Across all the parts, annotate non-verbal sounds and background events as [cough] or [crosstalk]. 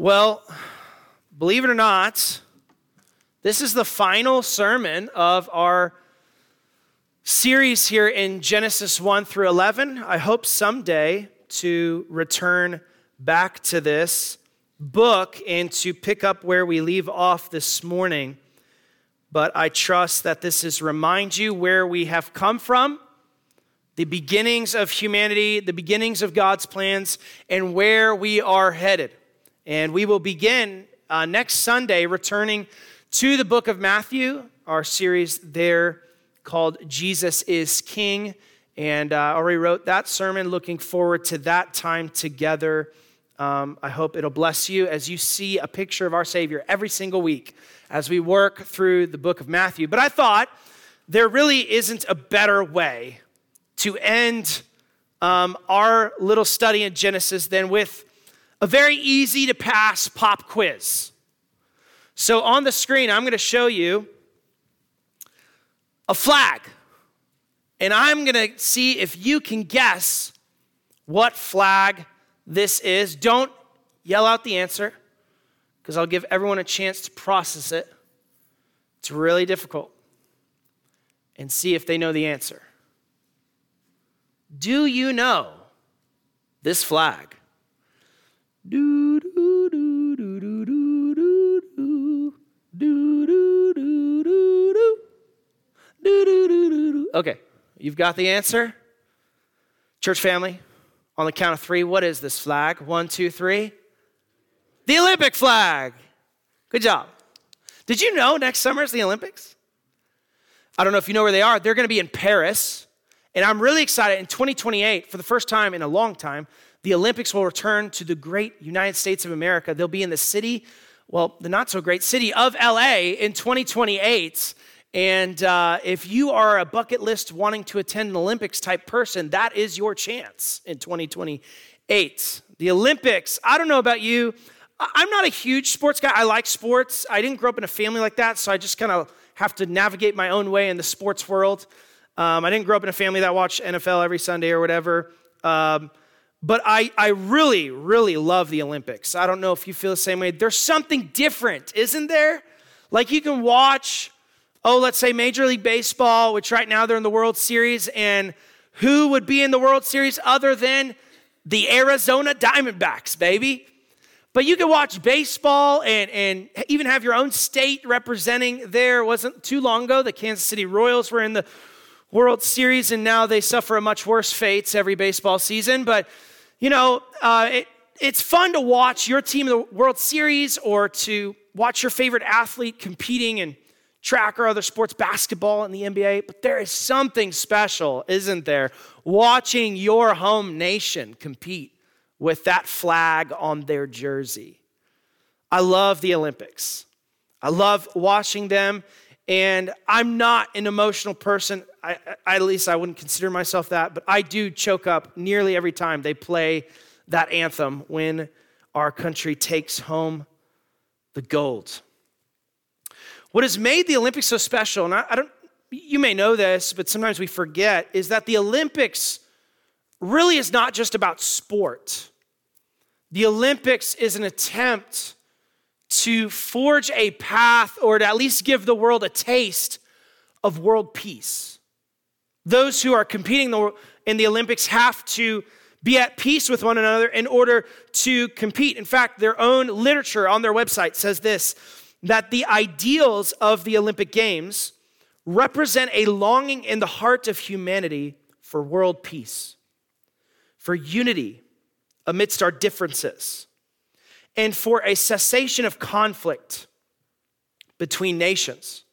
Well, believe it or not, this is the final sermon of our series here in Genesis 1 through 11. I hope someday to return back to this book and to pick up where we leave off this morning. But I trust that this is remind you where we have come from, the beginnings of humanity, the beginnings of God's plans, and where we are headed. And we will begin uh, next Sunday returning to the book of Matthew, our series there called Jesus is King. And uh, I already wrote that sermon, looking forward to that time together. Um, I hope it'll bless you as you see a picture of our Savior every single week as we work through the book of Matthew. But I thought there really isn't a better way to end um, our little study in Genesis than with a very easy to pass pop quiz. So on the screen, I'm going to show you a flag. And I'm going to see if you can guess what flag this is. Don't yell out the answer because I'll give everyone a chance to process it. It's really difficult. And see if they know the answer. Do you know this flag? Do do do do do do do do do do do do do do do do. Okay, you've got the answer. Church family, on the count of three, what is this flag? One, two, three. The Olympic flag. Good job. Did you know next summer is the Olympics? I don't know if you know where they are. They're going to be in Paris. And I'm really excited in 2028, for the first time in a long time, the Olympics will return to the great United States of America. They'll be in the city, well, the not so great city of LA in 2028. And uh, if you are a bucket list wanting to attend an Olympics type person, that is your chance in 2028. The Olympics, I don't know about you. I'm not a huge sports guy. I like sports. I didn't grow up in a family like that, so I just kind of have to navigate my own way in the sports world. Um, I didn't grow up in a family that watched NFL every Sunday or whatever. Um, but I, I really, really love the Olympics. I don't know if you feel the same way. There's something different, isn't there? Like you can watch, oh, let's say Major League Baseball, which right now they're in the World Series, and who would be in the World Series other than the Arizona Diamondbacks, baby? But you can watch baseball and, and even have your own state representing there. It wasn't too long ago, the Kansas City Royals were in the World Series, and now they suffer a much worse fate every baseball season. But you know, uh, it, it's fun to watch your team in the World Series or to watch your favorite athlete competing in track or other sports, basketball in the NBA, but there is something special, isn't there, watching your home nation compete with that flag on their jersey. I love the Olympics. I love watching them, and I'm not an emotional person. I, I, at least I wouldn't consider myself that, but I do choke up nearly every time they play that anthem when our country takes home the gold. What has made the Olympics so special, and I, I don't, you may know this, but sometimes we forget, is that the Olympics really is not just about sport. The Olympics is an attempt to forge a path or to at least give the world a taste of world peace. Those who are competing in the Olympics have to be at peace with one another in order to compete. In fact, their own literature on their website says this that the ideals of the Olympic Games represent a longing in the heart of humanity for world peace, for unity amidst our differences, and for a cessation of conflict between nations.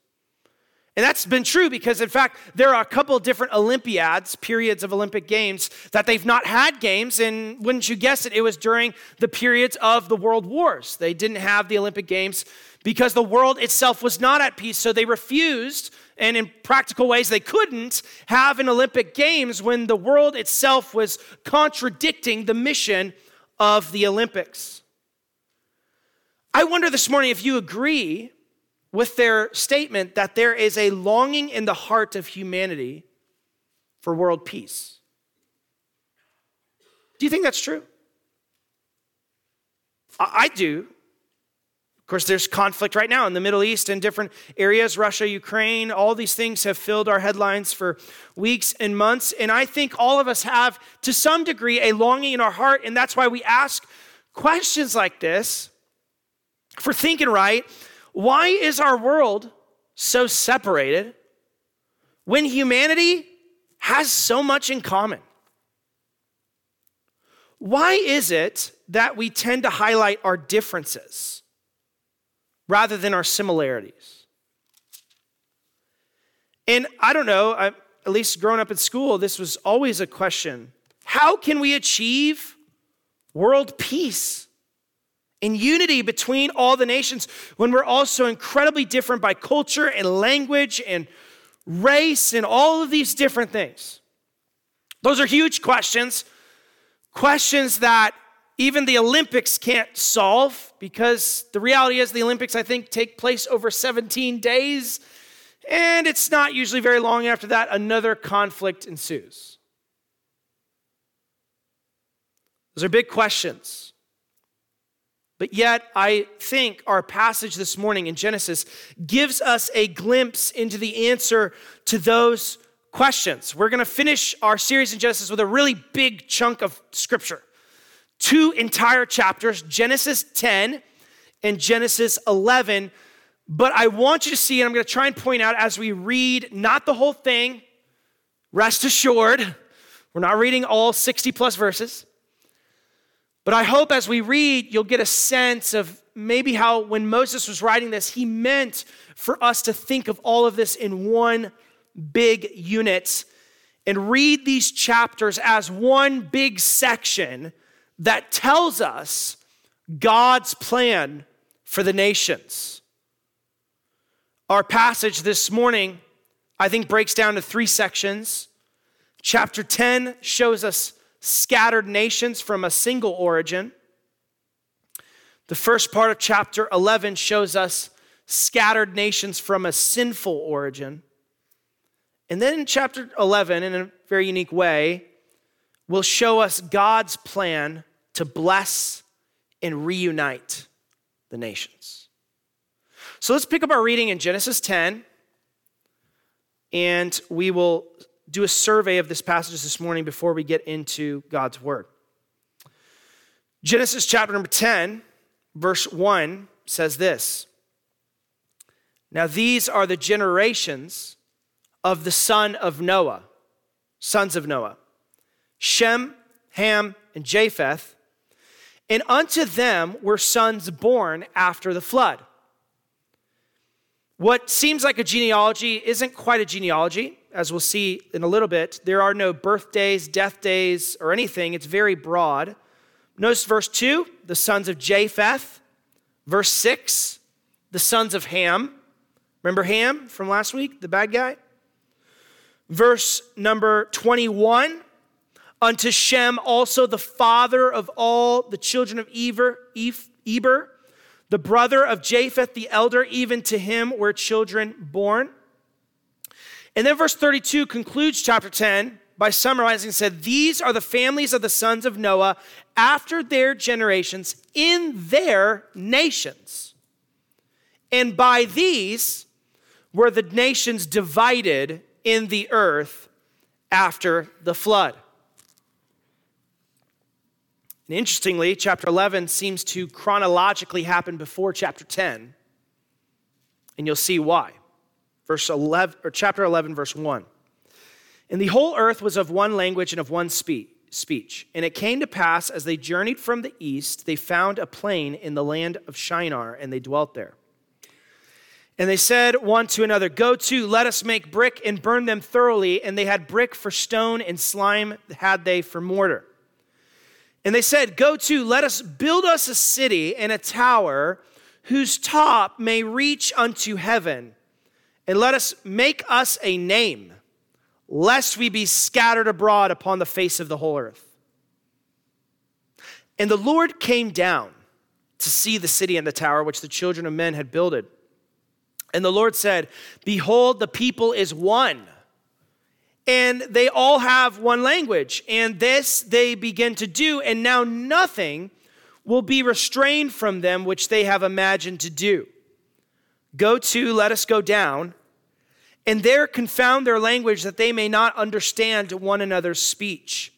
And that's been true because, in fact, there are a couple different Olympiads, periods of Olympic Games, that they've not had games. And wouldn't you guess it, it was during the periods of the world wars. They didn't have the Olympic Games because the world itself was not at peace. So they refused, and in practical ways, they couldn't have an Olympic Games when the world itself was contradicting the mission of the Olympics. I wonder this morning if you agree with their statement that there is a longing in the heart of humanity for world peace. Do you think that's true? I do. Of course, there's conflict right now in the Middle East in different areas Russia, Ukraine, all these things have filled our headlines for weeks and months. And I think all of us have, to some degree, a longing in our heart. And that's why we ask questions like this for thinking right. Why is our world so separated when humanity has so much in common? Why is it that we tend to highlight our differences? rather than our similarities. And I don't know, I, at least growing up in school, this was always a question. How can we achieve world peace and unity between all the nations when we're also incredibly different by culture and language and race and all of these different things? Those are huge questions, questions that even the Olympics can't solve because the reality is the Olympics, I think, take place over 17 days, and it's not usually very long after that, another conflict ensues. Those are big questions. But yet, I think our passage this morning in Genesis gives us a glimpse into the answer to those questions. We're going to finish our series in Genesis with a really big chunk of scripture two entire chapters, Genesis 10 and Genesis 11. But I want you to see, and I'm going to try and point out as we read, not the whole thing, rest assured, we're not reading all 60 plus verses. But I hope as we read, you'll get a sense of maybe how when Moses was writing this, he meant for us to think of all of this in one big unit and read these chapters as one big section that tells us God's plan for the nations. Our passage this morning, I think, breaks down to three sections. Chapter 10 shows us scattered nations from a single origin. The first part of chapter 11 shows us scattered nations from a sinful origin. And then in chapter 11, in a very unique way, will show us God's plan to bless and reunite the nations. So let's pick up our reading in Genesis 10, and we will do a survey of this passage this morning before we get into God's word. Genesis chapter number 10, verse 1 says this Now these are the generations of the son of Noah, sons of Noah Shem, Ham, and Japheth. And unto them were sons born after the flood. What seems like a genealogy isn't quite a genealogy, as we'll see in a little bit. There are no birthdays, death days, or anything. It's very broad. Notice verse 2, the sons of Japheth. Verse 6, the sons of Ham. Remember Ham from last week, the bad guy? Verse number 21, unto Shem also the father of all the children of Eber, Eber, the brother of Japheth the elder, even to him were children born. And then verse 32 concludes chapter 10 by summarizing said, These are the families of the sons of Noah after their generations in their nations. And by these were the nations divided in the earth after the flood. And interestingly, chapter 11 seems to chronologically happen before chapter 10. And you'll see why. Verse 11 or chapter 11 verse 1. And the whole earth was of one language and of one speech. And it came to pass as they journeyed from the east, they found a plain in the land of Shinar, and they dwelt there. And they said one to another, Go to, let us make brick and burn them thoroughly. And they had brick for stone, and slime had they for mortar. And they said, Go to, let us build us a city and a tower whose top may reach unto heaven, and let us make us a name, lest we be scattered abroad upon the face of the whole earth. And the Lord came down to see the city and the tower which the children of men had builded. And the Lord said, Behold, the people is one and they all have one language. And this they begin to do, and now nothing will be restrained from them which they have imagined to do. Go to, let us go down, and there confound their language that they may not understand one another's speech.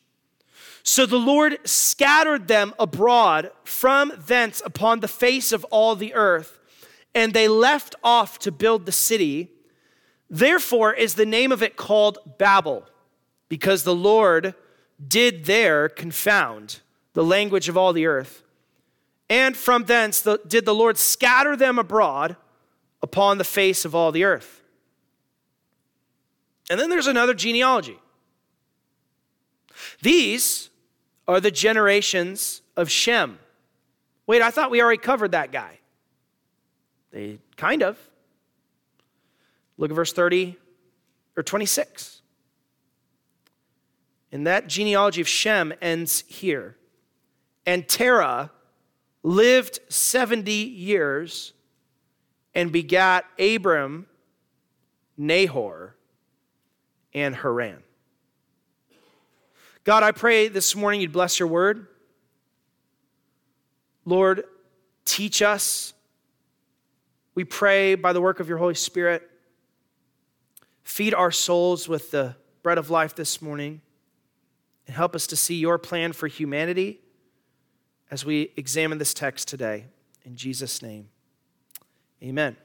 So the Lord scattered them abroad from thence upon the face of all the earth, and they left off to build the city. Therefore is the name of it called Babel, because the Lord did there confound the language of all the earth. And from thence the, did the Lord scatter them abroad upon the face of all the earth. And then there's another genealogy. These are the generations of Shem. Wait, I thought we already covered that guy. They kind of. Look at verse 30 or 26. And that genealogy of Shem ends here. And Terah lived 70 years and begat Abram, Nahor, and Haran. God, I pray this morning you'd bless your word. Lord, teach us. We pray by the work of your Holy Spirit. Feed our souls with the bread of life this morning and help us to see your plan for humanity as we examine this text today. In Jesus' name, amen.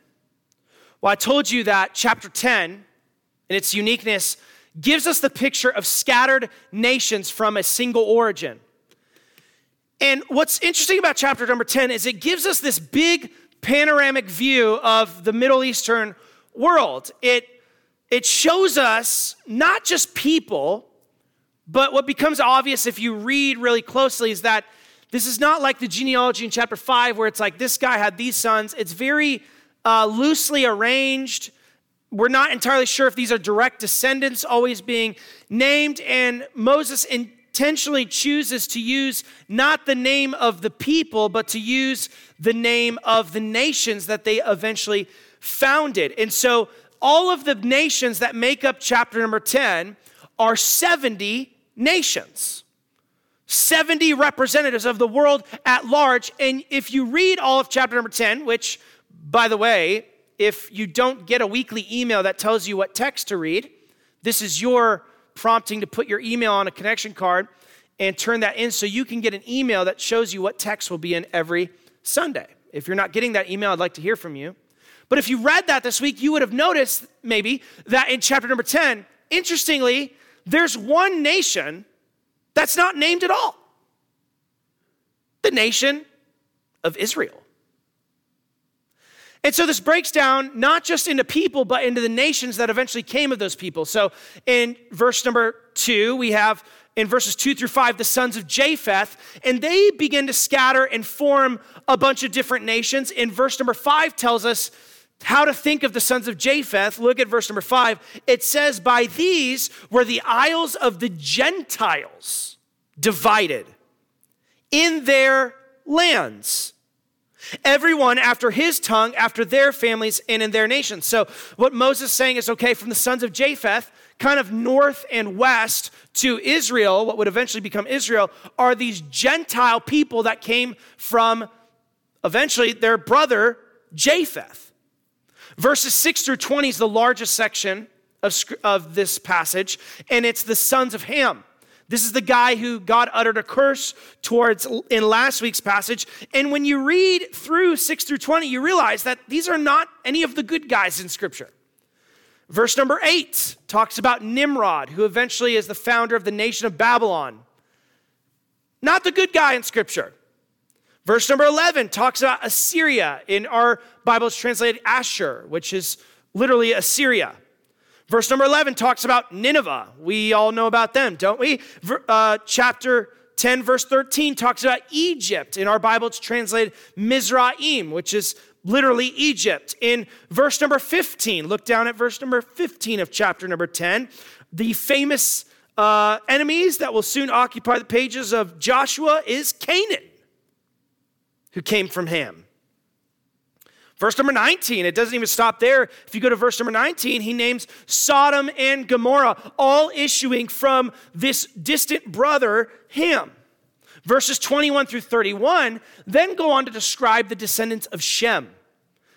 Well, I told you that chapter 10 and its uniqueness gives us the picture of scattered nations from a single origin. And what's interesting about chapter number 10 is it gives us this big panoramic view of the Middle Eastern world. It, it shows us not just people, but what becomes obvious if you read really closely is that this is not like the genealogy in chapter 5 where it's like this guy had these sons. It's very uh, loosely arranged. We're not entirely sure if these are direct descendants always being named. And Moses intentionally chooses to use not the name of the people, but to use the name of the nations that they eventually founded. And so all of the nations that make up chapter number 10 are 70 nations. 70 representatives of the world at large. And if you read all of chapter number 10, which, by the way, if you don't get a weekly email that tells you what text to read, this is your prompting to put your email on a connection card and turn that in so you can get an email that shows you what text will be in every Sunday. If you're not getting that email, I'd like to hear from you. But if you read that this week, you would have noticed maybe that in chapter number 10, interestingly, there's one nation that's not named at all the nation of Israel. And so this breaks down not just into people, but into the nations that eventually came of those people. So in verse number two, we have in verses two through five the sons of Japheth, and they begin to scatter and form a bunch of different nations. In verse number five tells us how to think of the sons of Japheth. Look at verse number five. It says, By these were the isles of the Gentiles divided in their lands. Everyone after his tongue, after their families, and in their nations. So, what Moses is saying is okay, from the sons of Japheth, kind of north and west to Israel, what would eventually become Israel, are these Gentile people that came from eventually their brother Japheth. Verses 6 through 20 is the largest section of, of this passage, and it's the sons of Ham. This is the guy who God uttered a curse towards in last week's passage. And when you read through 6 through 20, you realize that these are not any of the good guys in Scripture. Verse number 8 talks about Nimrod, who eventually is the founder of the nation of Babylon. Not the good guy in Scripture. Verse number 11 talks about Assyria. In our Bible, it's translated Ashur, which is literally Assyria. Verse number 11 talks about Nineveh. We all know about them, don't we? Uh, chapter 10, verse 13 talks about Egypt. In our Bible, it's translated Mizraim, which is literally Egypt. In verse number 15, look down at verse number 15 of chapter number 10. The famous uh, enemies that will soon occupy the pages of Joshua is Canaan, who came from Ham. Verse number 19, it doesn't even stop there. If you go to verse number 19, he names Sodom and Gomorrah, all issuing from this distant brother, Ham. Verses 21 through 31 then go on to describe the descendants of Shem.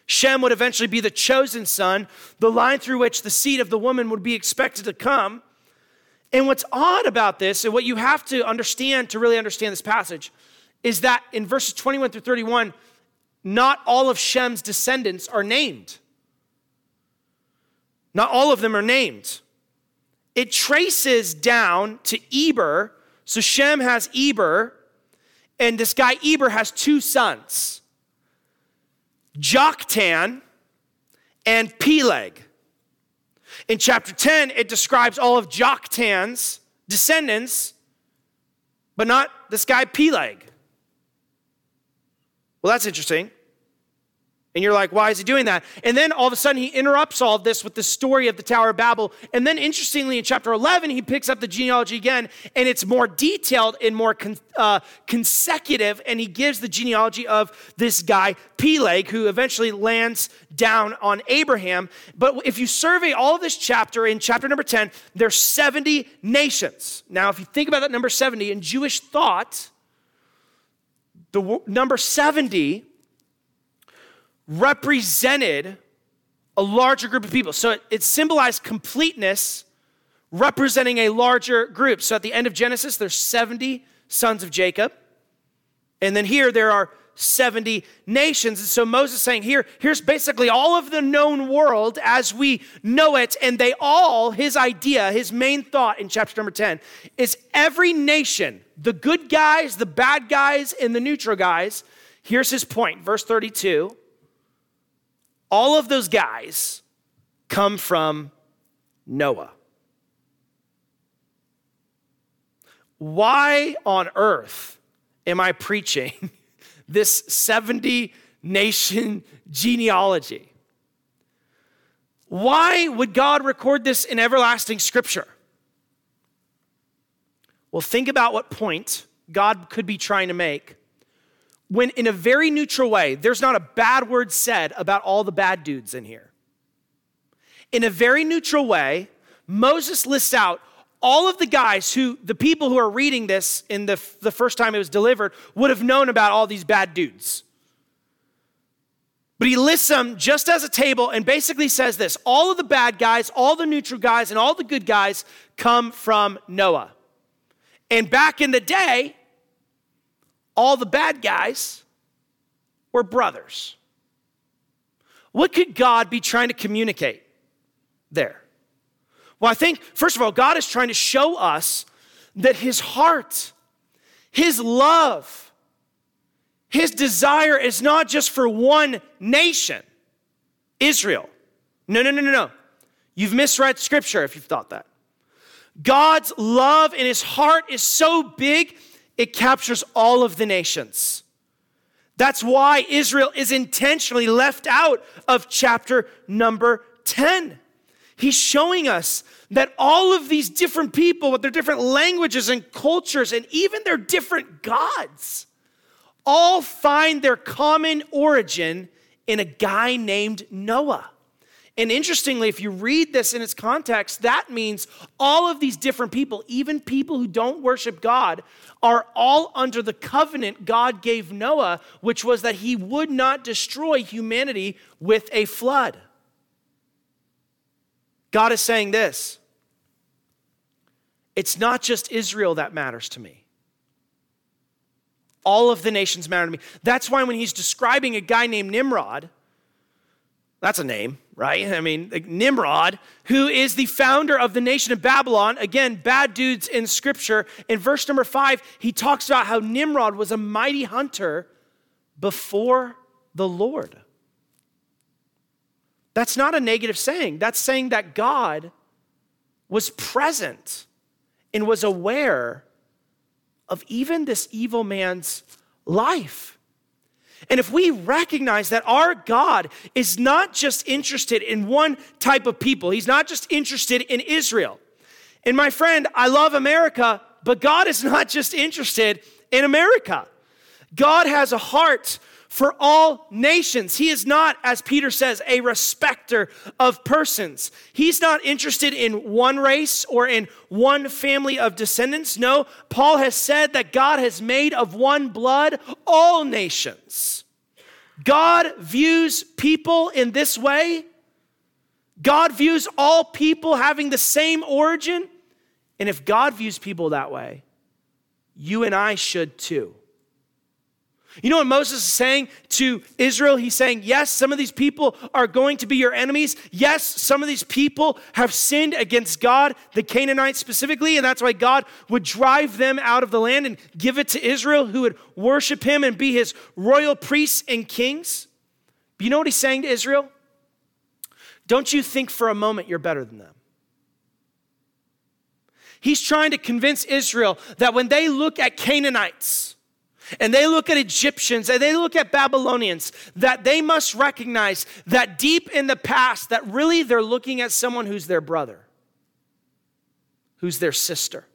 Shem would eventually be the chosen son, the line through which the seed of the woman would be expected to come. And what's odd about this, and what you have to understand to really understand this passage, is that in verses 21 through 31, not all of Shem's descendants are named. Not all of them are named. It traces down to Eber. So Shem has Eber, and this guy Eber has two sons. Joktan, and Peleg. In chapter 10, it describes all of Joktan's descendants, but not this guy Peleg. Well, that's interesting. And you're like, why is he doing that? And then all of a sudden he interrupts all of this with the story of the Tower of Babel. And then interestingly, in chapter 11, he picks up the genealogy again, and it's more detailed and more con- uh, consecutive. And he gives the genealogy of this guy, Peleg, who eventually lands down on Abraham. But if you survey all of this chapter in chapter number 10, there's 70 nations. Now, if you think about that number 70 in Jewish thought, the w- number 70 represented a larger group of people. So it, it, symbolized completeness representing a larger group. So at the end of Genesis, there's 70 sons of Jacob. And then here there are 70 nations. And so Moses saying, here, here's basically all of the known world as we know it. And they all, his idea, his main thought in chapter number 10 is every nation, the good guys, the bad guys, and the neutral guys. Here's his point, verse 32 all of those guys come from Noah. Why on earth am I preaching [laughs] this 70 nation [laughs] genealogy? Why would God record this in everlasting scripture? Well, think about what point God could be trying to make when, in a very neutral way, there's not a bad word said about all the bad dudes in here. In a very neutral way, Moses lists out all of the guys who, the people who are reading this in the, the first time it was delivered, would have known about all these bad dudes. But he lists them just as a table and basically says this all of the bad guys, all the neutral guys, and all the good guys come from Noah. And back in the day, all the bad guys were brothers. What could God be trying to communicate there? Well, I think, first of all, God is trying to show us that his heart, his love, his desire is not just for one nation, Israel. No, no, no, no, no. You've misread scripture if you've thought that. God's love in his heart is so big it captures all of the nations. That's why Israel is intentionally left out of chapter number 10. He's showing us that all of these different people with their different languages and cultures and even their different gods all find their common origin in a guy named Noah. And interestingly, if you read this in its context, that means all of these different people, even people who don't worship God, are all under the covenant God gave Noah, which was that he would not destroy humanity with a flood. God is saying this it's not just Israel that matters to me. All of the nations matter to me. That's why when he's describing a guy named Nimrod, that's a name, right? I mean, Nimrod, who is the founder of the nation of Babylon. Again, bad dudes in scripture. In verse number five, he talks about how Nimrod was a mighty hunter before the Lord. That's not a negative saying. That's saying that God was present and was aware of even this evil man's life. And if we recognize that our God is not just interested in one type of people, He's not just interested in Israel. And my friend, I love America, but God is not just interested in America. God has a heart for all nations. He is not, as Peter says, a respecter of persons. He's not interested in one race or in one family of descendants. No, Paul has said that God has made of one blood all nations. God views people in this way. God views all people having the same origin. And if God views people that way, you and I should too. You know what Moses is saying to Israel? He's saying, Yes, some of these people are going to be your enemies. Yes, some of these people have sinned against God, the Canaanites specifically, and that's why God would drive them out of the land and give it to Israel, who would worship him and be his royal priests and kings. But you know what he's saying to Israel? Don't you think for a moment you're better than them. He's trying to convince Israel that when they look at Canaanites, and they look at Egyptians and they look at Babylonians, that they must recognize that deep in the past, that really they're looking at someone who's their brother, who's their sister.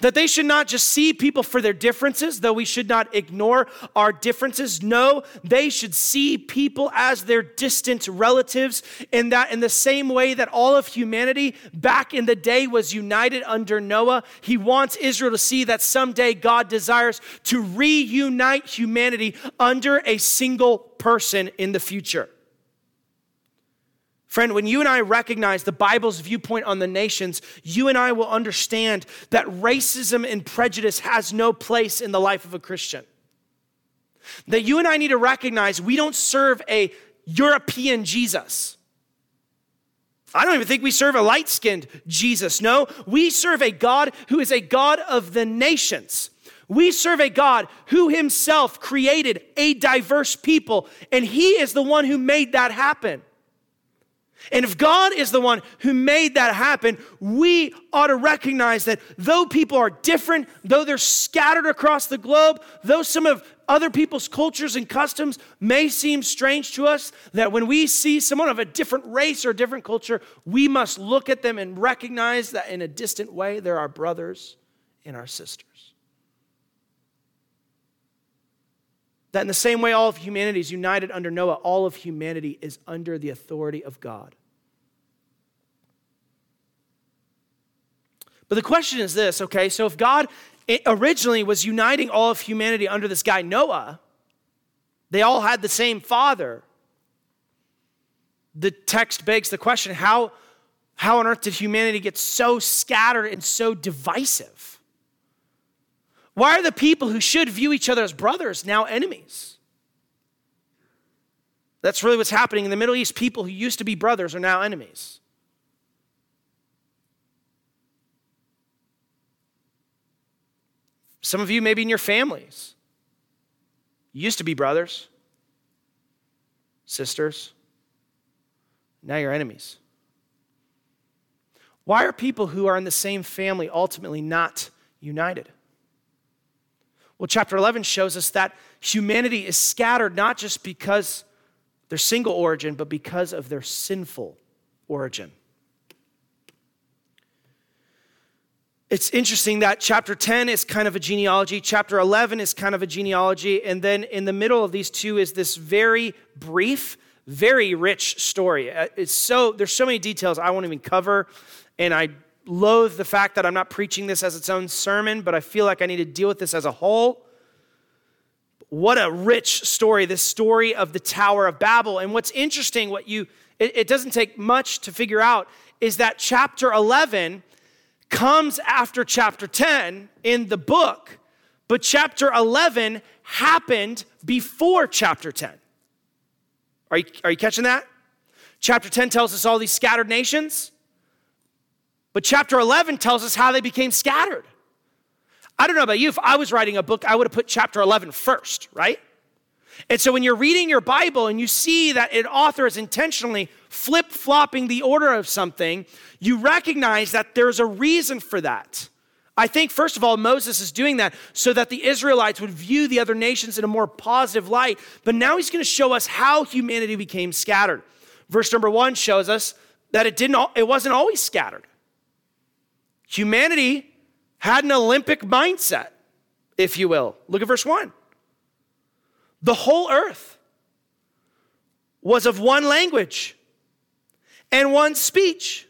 That they should not just see people for their differences, though we should not ignore our differences. No, they should see people as their distant relatives, in that, in the same way that all of humanity back in the day was united under Noah, he wants Israel to see that someday God desires to reunite humanity under a single person in the future. Friend, when you and I recognize the Bible's viewpoint on the nations, you and I will understand that racism and prejudice has no place in the life of a Christian. That you and I need to recognize we don't serve a European Jesus. I don't even think we serve a light skinned Jesus. No, we serve a God who is a God of the nations. We serve a God who himself created a diverse people, and he is the one who made that happen. And if God is the one who made that happen, we ought to recognize that though people are different, though they're scattered across the globe, though some of other people's cultures and customs may seem strange to us, that when we see someone of a different race or different culture, we must look at them and recognize that in a distant way, they're our brothers and our sisters. That in the same way all of humanity is united under Noah, all of humanity is under the authority of God. But the question is this okay, so if God originally was uniting all of humanity under this guy Noah, they all had the same father. The text begs the question how, how on earth did humanity get so scattered and so divisive? Why are the people who should view each other as brothers now enemies? That's really what's happening in the Middle East. People who used to be brothers are now enemies. Some of you, maybe in your families, used to be brothers, sisters. Now you're enemies. Why are people who are in the same family ultimately not united? Well, chapter 11 shows us that humanity is scattered not just because their single origin, but because of their sinful origin. It's interesting that chapter 10 is kind of a genealogy, chapter 11 is kind of a genealogy, and then in the middle of these two is this very brief, very rich story. Uh, it's so there's so many details I won't even cover, and I loathe the fact that I'm not preaching this as its own sermon, but I feel like I need to deal with this as a whole. What a rich story, this story of the Tower of Babel. And what's interesting, what you it, it doesn't take much to figure out, is that chapter 11 comes after chapter 10 in the book, but chapter 11 happened before chapter 10. Are you, are you catching that? Chapter 10 tells us all these scattered nations. But chapter 11 tells us how they became scattered. I don't know about you, if I was writing a book, I would have put chapter 11 first, right? And so when you're reading your Bible and you see that an author is intentionally flip flopping the order of something, you recognize that there's a reason for that. I think, first of all, Moses is doing that so that the Israelites would view the other nations in a more positive light. But now he's going to show us how humanity became scattered. Verse number one shows us that it didn't, it wasn't always scattered. Humanity had an Olympic mindset, if you will. Look at verse 1. the whole earth was of one language and one speech.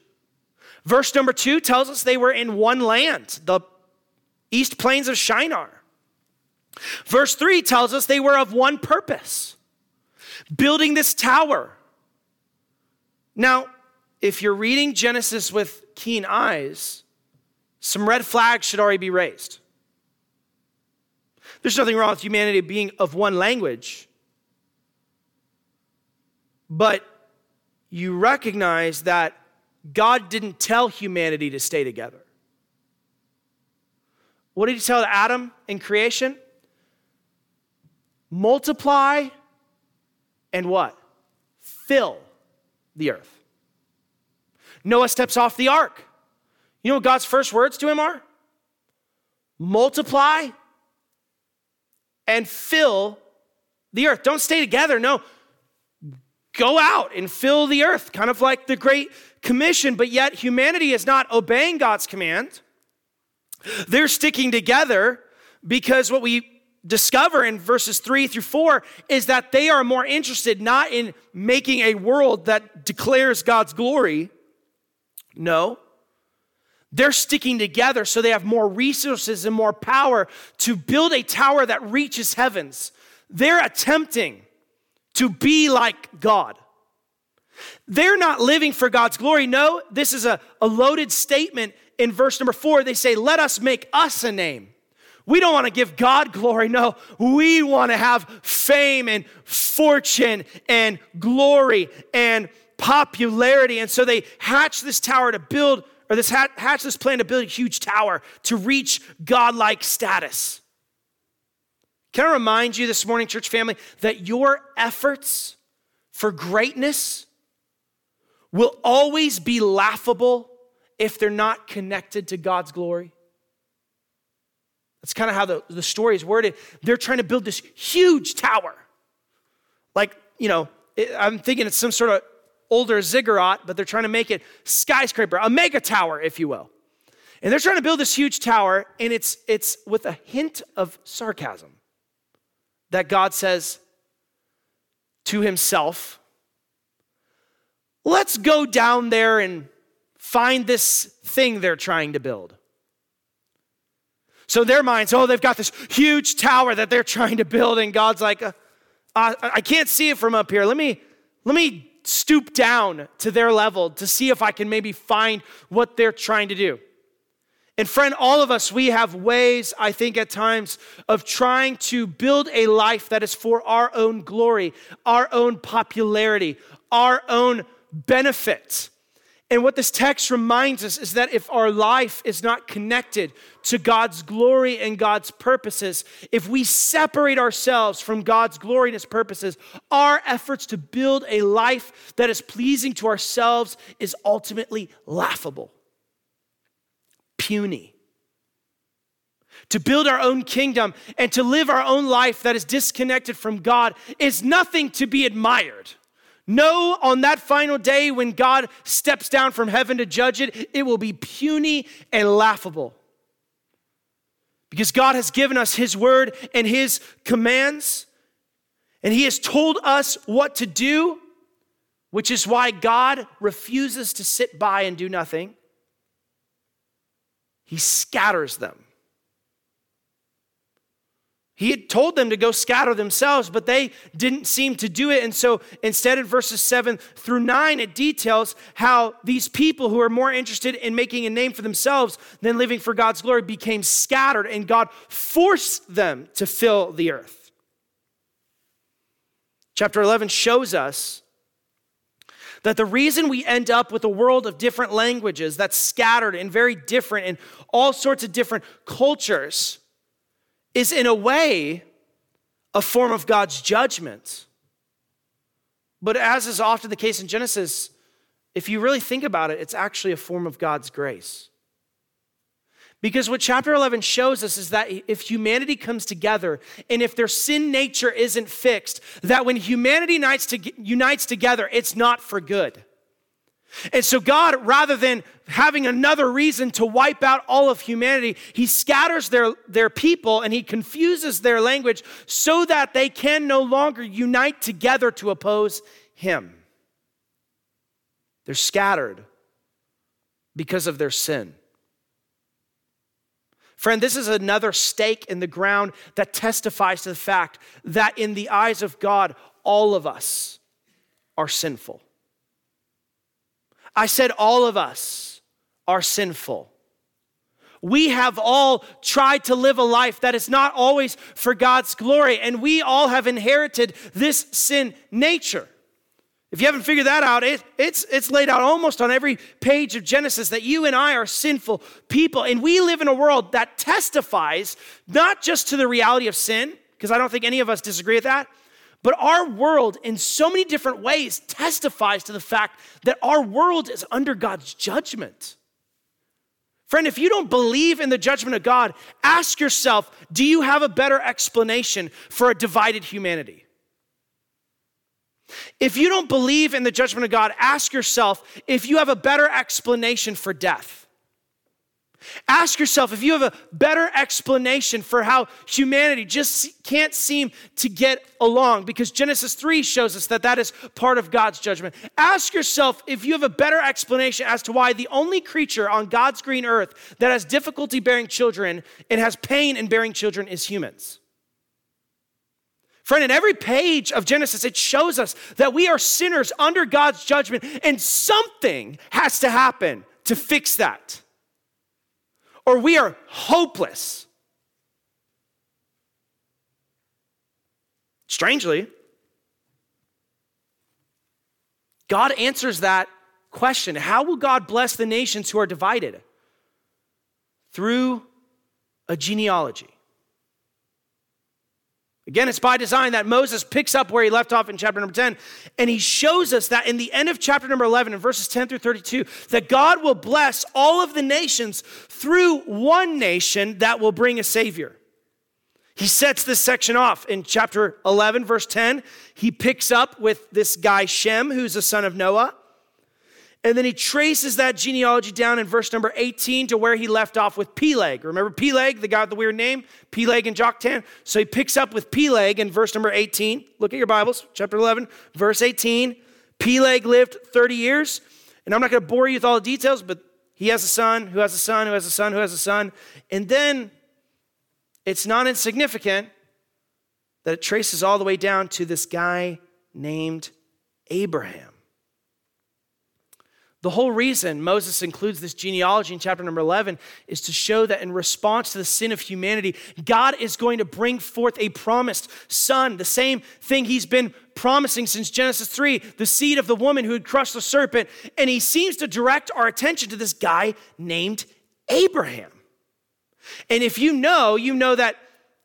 Verse number two tells us they were in one land, the east plains of Shinar. Verse three tells us they were of one purpose, building this tower. Now, if you're reading Genesis with keen eyes, some red flags should already be raised. There's nothing wrong with humanity being of one language, but you recognize that God didn't tell humanity to stay together. What did he tell Adam in creation? Multiply and what? Fill the earth. Noah steps off the ark. You know what God's first words to him are? Multiply and fill the earth. Don't stay together. No. Go out and fill the earth, kind of like the Great Commission, but yet humanity is not obeying God's command. They're sticking together because what we discover in verses three through four is that they are more interested not in making a world that declares God's glory. No. They're sticking together so they have more resources and more power to build a tower that reaches heavens. They're attempting to be like God. They're not living for God's glory. No, this is a, a loaded statement in verse number four. They say, Let us make us a name. We don't want to give God glory. No, we want to have fame and fortune and glory and popularity. And so they hatch this tower to build, or this hatch this plan to build a huge tower to reach godlike status. Can I remind you this morning, church family, that your efforts for greatness will always be laughable if they're not connected to God's glory? That's kind of how the, the story is worded. They're trying to build this huge tower. Like, you know, it, I'm thinking it's some sort of older ziggurat, but they're trying to make it skyscraper, a mega tower, if you will. And they're trying to build this huge tower, and it's, it's with a hint of sarcasm that God says to himself, Let's go down there and find this thing they're trying to build. So their minds, oh, they've got this huge tower that they're trying to build, and God's like, uh, I can't see it from up here. Let me, let me stoop down to their level to see if I can maybe find what they're trying to do. And friend, all of us, we have ways, I think, at times of trying to build a life that is for our own glory, our own popularity, our own benefit. And what this text reminds us is that if our life is not connected to God's glory and God's purposes, if we separate ourselves from God's glory and His purposes, our efforts to build a life that is pleasing to ourselves is ultimately laughable, puny. To build our own kingdom and to live our own life that is disconnected from God is nothing to be admired. No, on that final day when God steps down from heaven to judge it, it will be puny and laughable. Because God has given us His word and His commands, and He has told us what to do, which is why God refuses to sit by and do nothing. He scatters them. He had told them to go scatter themselves, but they didn't seem to do it. And so instead, in verses seven through nine, it details how these people who are more interested in making a name for themselves than living for God's glory became scattered, and God forced them to fill the earth. Chapter 11 shows us that the reason we end up with a world of different languages that's scattered and very different in all sorts of different cultures is, in a way, a form of God's judgment. But as is often the case in Genesis, if you really think about it, it's actually a form of God's grace. Because what chapter 11 shows us is that if humanity comes together and if their sin nature isn't fixed, that when humanity unites, to, unites together, it's not for good. And so, God, rather than having another reason to wipe out all of humanity, He scatters their, their people and He confuses their language so that they can no longer unite together to oppose Him. They're scattered because of their sin. Friend, this is another stake in the ground that testifies to the fact that in the eyes of God, all of us are sinful. I said, all of us are sinful. We have all tried to live a life that is not always for God's glory, and we all have inherited this sin nature. If you haven't figured that out, it, it's, it's laid out almost on every page of Genesis that you and I are sinful people. And we live in a world that testifies not just to the reality of sin, because I don't think any of us disagree with that, but our world, in so many different ways, testifies to the fact that our world is under God's judgment. Friend, if you don't believe in the judgment of God, ask yourself do you have a better explanation for a divided humanity? If you don't believe in the judgment of God, ask yourself if you have a better explanation for death. Ask yourself if you have a better explanation for how humanity just can't seem to get along because Genesis 3 shows us that that is part of God's judgment. Ask yourself if you have a better explanation as to why the only creature on God's green earth that has difficulty bearing children and has pain in bearing children is humans. Friend, in every page of Genesis, it shows us that we are sinners under God's judgment, and something has to happen to fix that. Or we are hopeless. Strangely, God answers that question How will God bless the nations who are divided? Through a genealogy. Again, it's by design that Moses picks up where he left off in chapter number 10, and he shows us that in the end of chapter number 11, in verses 10 through 32, that God will bless all of the nations through one nation that will bring a Savior. He sets this section off in chapter 11, verse 10. He picks up with this guy, Shem, who's the son of Noah. And then he traces that genealogy down in verse number 18 to where he left off with Peleg. Remember Peleg, the guy with the weird name? Peleg and Joktan. So he picks up with Peleg in verse number 18. Look at your Bibles, chapter 11, verse 18. Peleg lived 30 years. And I'm not going to bore you with all the details, but he has a son who has a son who has a son who has a son. And then it's not insignificant that it traces all the way down to this guy named Abraham. The whole reason Moses includes this genealogy in chapter number 11 is to show that in response to the sin of humanity, God is going to bring forth a promised son, the same thing he's been promising since Genesis 3, the seed of the woman who had crushed the serpent. And he seems to direct our attention to this guy named Abraham. And if you know, you know that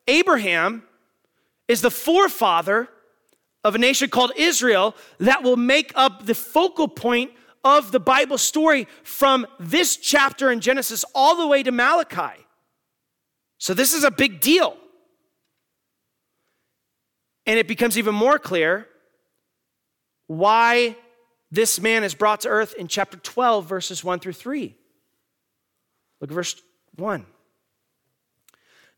Abraham is the forefather of a nation called Israel that will make up the focal point of the Bible story from this chapter in Genesis all the way to Malachi. So this is a big deal. And it becomes even more clear why this man is brought to earth in chapter 12, verses 1 through 3. Look at verse 1.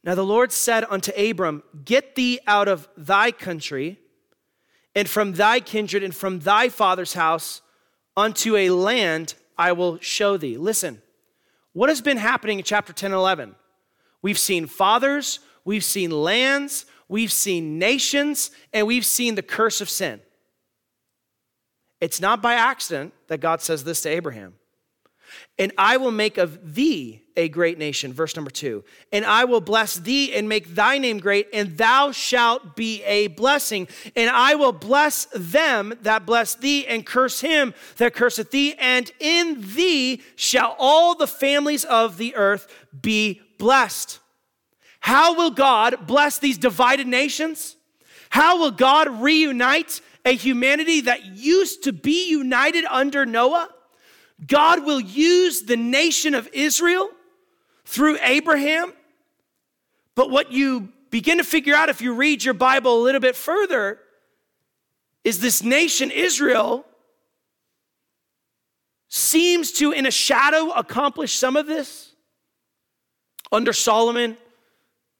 Now the Lord said unto Abram, Get thee out of thy country, and from thy kindred, and from thy father's house unto a land I will show thee. Listen, what has been happening in chapter 10 and 11? We've seen fathers, we've seen lands, we've seen nations, and we've seen the curse of sin. It's not by accident that God says this to Abraham. And I will make of thee a great nation. Verse number two. And I will bless thee and make thy name great, and thou shalt be a blessing. And I will bless them that bless thee, and curse him that curseth thee. And in thee shall all the families of the earth be blessed. How will God bless these divided nations? How will God reunite a humanity that used to be united under Noah? God will use the nation of Israel through Abraham. But what you begin to figure out if you read your Bible a little bit further is this nation, Israel, seems to, in a shadow, accomplish some of this. Under Solomon,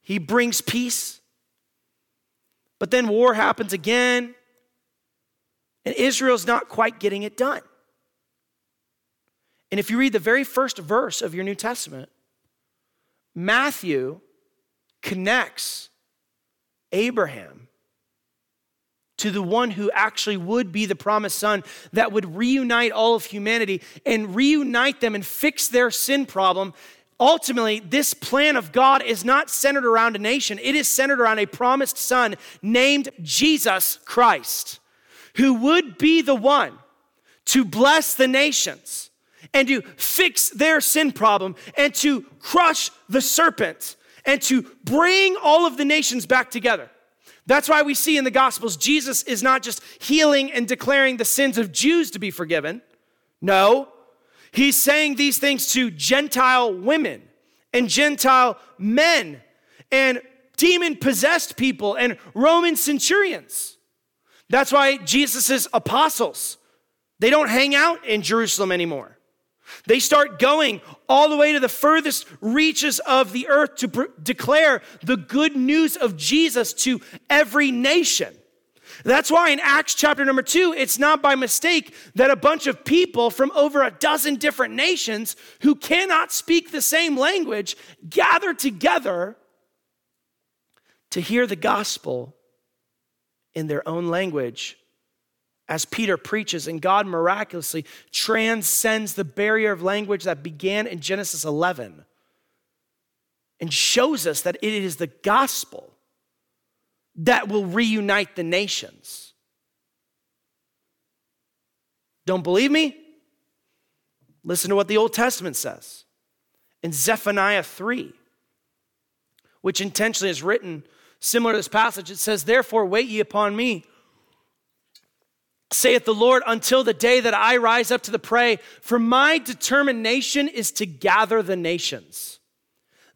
he brings peace. But then war happens again, and Israel's not quite getting it done. And if you read the very first verse of your New Testament, Matthew connects Abraham to the one who actually would be the promised son that would reunite all of humanity and reunite them and fix their sin problem. Ultimately, this plan of God is not centered around a nation, it is centered around a promised son named Jesus Christ, who would be the one to bless the nations and to fix their sin problem and to crush the serpent and to bring all of the nations back together. That's why we see in the Gospels, Jesus is not just healing and declaring the sins of Jews to be forgiven. No, He's saying these things to Gentile women and Gentile men and demon possessed people and Roman centurions. That's why Jesus' apostles, they don't hang out in Jerusalem anymore. They start going all the way to the furthest reaches of the earth to declare the good news of Jesus to every nation. That's why in Acts chapter number two, it's not by mistake that a bunch of people from over a dozen different nations who cannot speak the same language gather together to hear the gospel in their own language as Peter preaches, and God miraculously transcends the barrier of language that began in Genesis 11 and shows us that it is the gospel that will reunite the nations. Don't believe me? Listen to what the Old Testament says in Zephaniah 3, which intentionally is written similar to this passage. It says, Therefore, wait ye upon me, saith the Lord, until the day that I rise up to the prey. For my determination is to gather the nations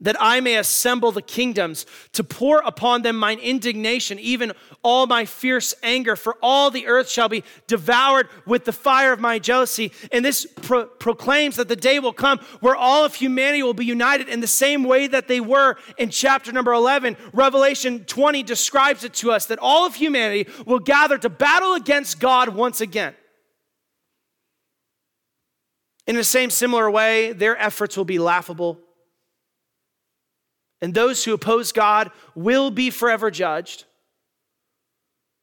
that I may assemble the kingdoms, to pour upon them mine indignation, even all my fierce anger, for all the earth shall be devoured with the fire of my jealousy. And this pro- proclaims that the day will come where all of humanity will be united in the same way that they were in chapter number 11. Revelation 20 describes it to us that all of humanity will gather to battle against God once again. In the same similar way, their efforts will be laughable and those who oppose God will be forever judged.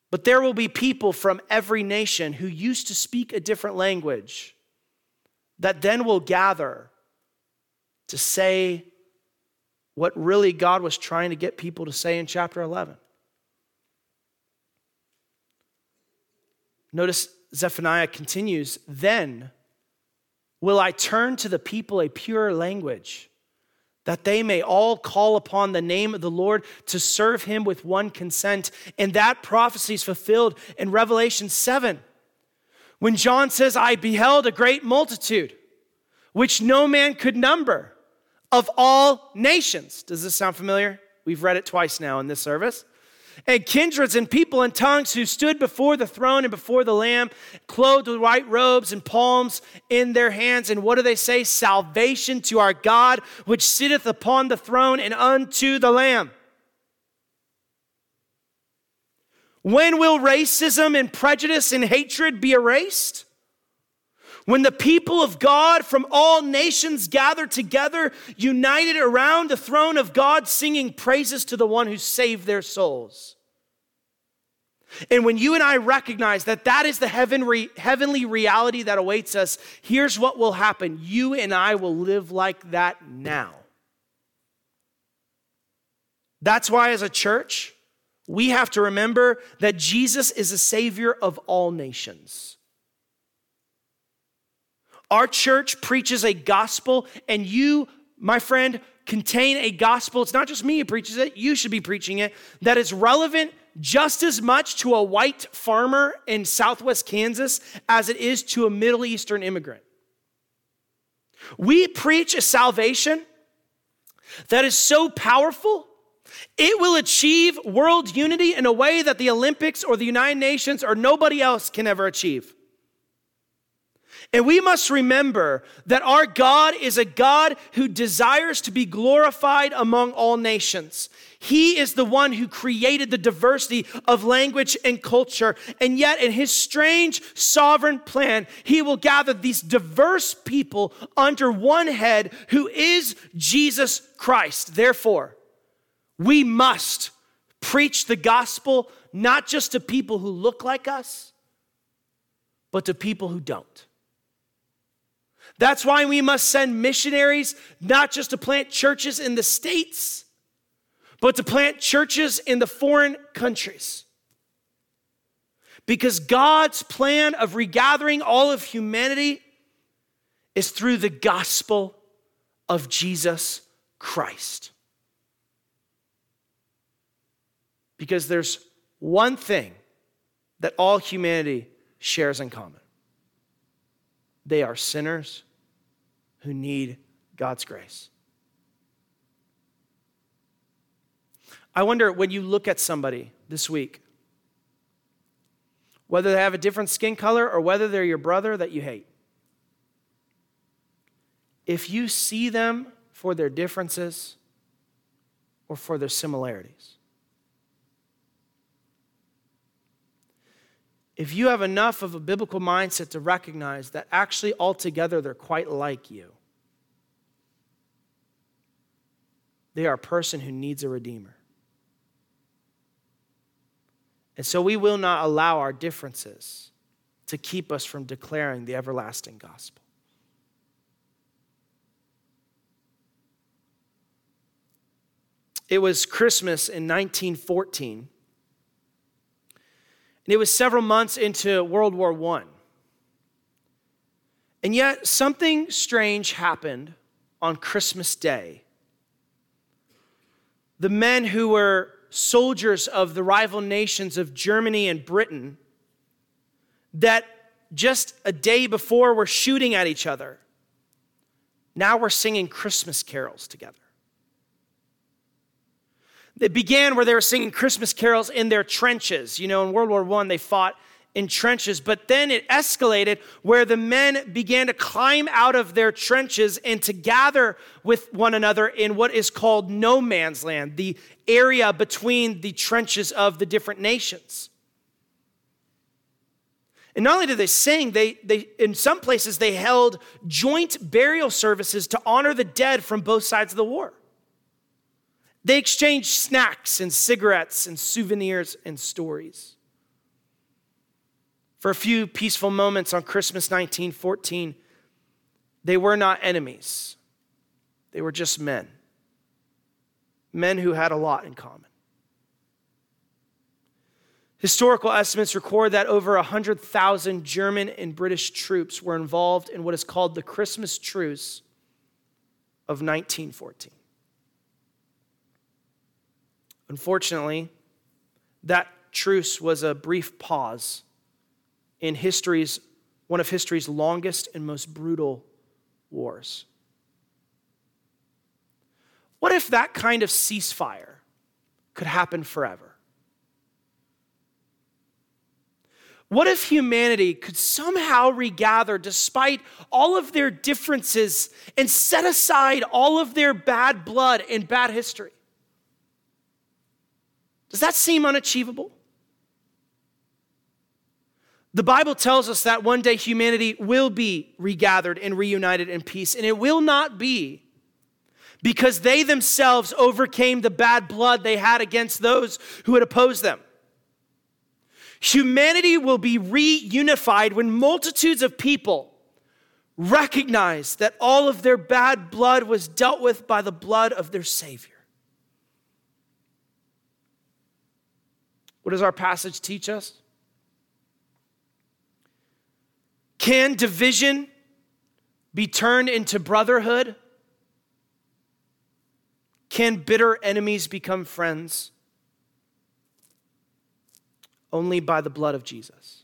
But there will be people from every nation who used to speak a different language that then will gather to say what really God was trying to get people to say in chapter 11. Notice Zephaniah continues, then will I turn to the people a pure language that they may all call upon the name of the Lord to serve him with one consent. And that prophecy is fulfilled in Revelation 7 when John says, I beheld a great multitude, which no man could number, of all nations. Does this sound familiar? We've read it twice now in this service and kindreds and people and tongues who stood before the throne and before the Lamb, clothed with white robes and palms in their hands. And what do they say? Salvation to our God, which sitteth upon the throne and unto the Lamb. When will racism and prejudice and hatred be erased? When the people of God from all nations gather together, united around the throne of God, singing praises to the one who saved their souls. And when you and I recognize that that is the heavenly reality that awaits us, here's what will happen you and I will live like that now. That's why, as a church, we have to remember that Jesus is a Savior of all nations. Our church preaches a gospel, and you, my friend, contain a gospel. It's not just me who preaches it, you should be preaching it, that is relevant just as much to a white farmer in southwest Kansas as it is to a Middle Eastern immigrant. We preach a salvation that is so powerful, it will achieve world unity in a way that the Olympics or the United Nations or nobody else can ever achieve. And we must remember that our God is a God who desires to be glorified among all nations. He is the one who created the diversity of language and culture. And yet, in his strange sovereign plan, he will gather these diverse people under one head who is Jesus Christ. Therefore, we must preach the gospel not just to people who look like us, but to people who don't. That's why we must send missionaries not just to plant churches in the States, but to plant churches in the foreign countries. Because God's plan of regathering all of humanity is through the gospel of Jesus Christ. Because there's one thing that all humanity shares in common they are sinners who need God's grace. I wonder when you look at somebody this week, whether they have a different skin color or whether they're your brother that you hate, if you see them for their differences or for their similarities, if you have enough of a biblical mindset to recognize that actually altogether they're quite like you, they are a person who needs a redeemer. And so we will not allow our differences to keep us from declaring the everlasting gospel. It was Christmas in 1914 and it was several months into World War I. And yet, something strange happened on Christmas Day. The men who were soldiers of the rival nations of Germany and Britain, that just a day before were shooting at each other, now we're singing Christmas carols together. It began where they were singing Christmas carols in their trenches. You know, in World War I, they fought in trenches, but then it escalated where the men began to climb out of their trenches and to gather with one another in what is called no man's land, the area between the trenches of the different nations. And not only did they sing, they, they in some places they held joint burial services to honor the dead from both sides of the war. They exchanged snacks and cigarettes and souvenirs and stories. For a few peaceful moments on Christmas 1914, they were not enemies, they were just men. Men who had a lot in common. Historical estimates record that over 100,000 German and British troops were involved in what is called the Christmas Truce of 1914. Unfortunately, that truce was a brief pause in history's one of history's longest and most brutal wars. What if that kind of ceasefire could happen forever? What if humanity could somehow regather despite all of their differences and set aside all of their bad blood and bad history? Does that seem unachievable? The Bible tells us that one day humanity will be regathered and reunited in peace, and it will not be because they themselves overcame the bad blood they had against those who had opposed them. Humanity will be reunified when multitudes of people recognize that all of their bad blood was dealt with by the blood of their Savior. What does our passage teach us? Can division be turned into brotherhood? Can bitter enemies become friends? Only by the blood of Jesus.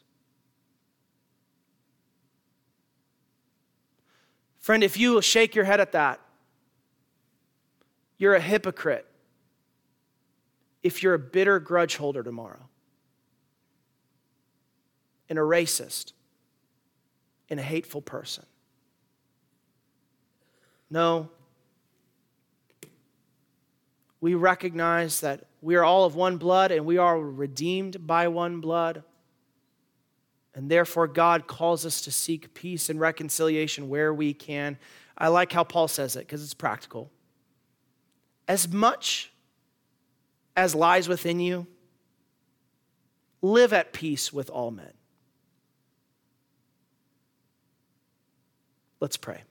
Friend, if you shake your head at that, you're a hypocrite if you're a bitter grudge holder tomorrow and a racist and a hateful person. No. We recognize that we are all of one blood and we are redeemed by one blood. And therefore, God calls us to seek peace and reconciliation where we can. I like how Paul says it because it's practical. As much as lies within you, live at peace with all men. Let's pray.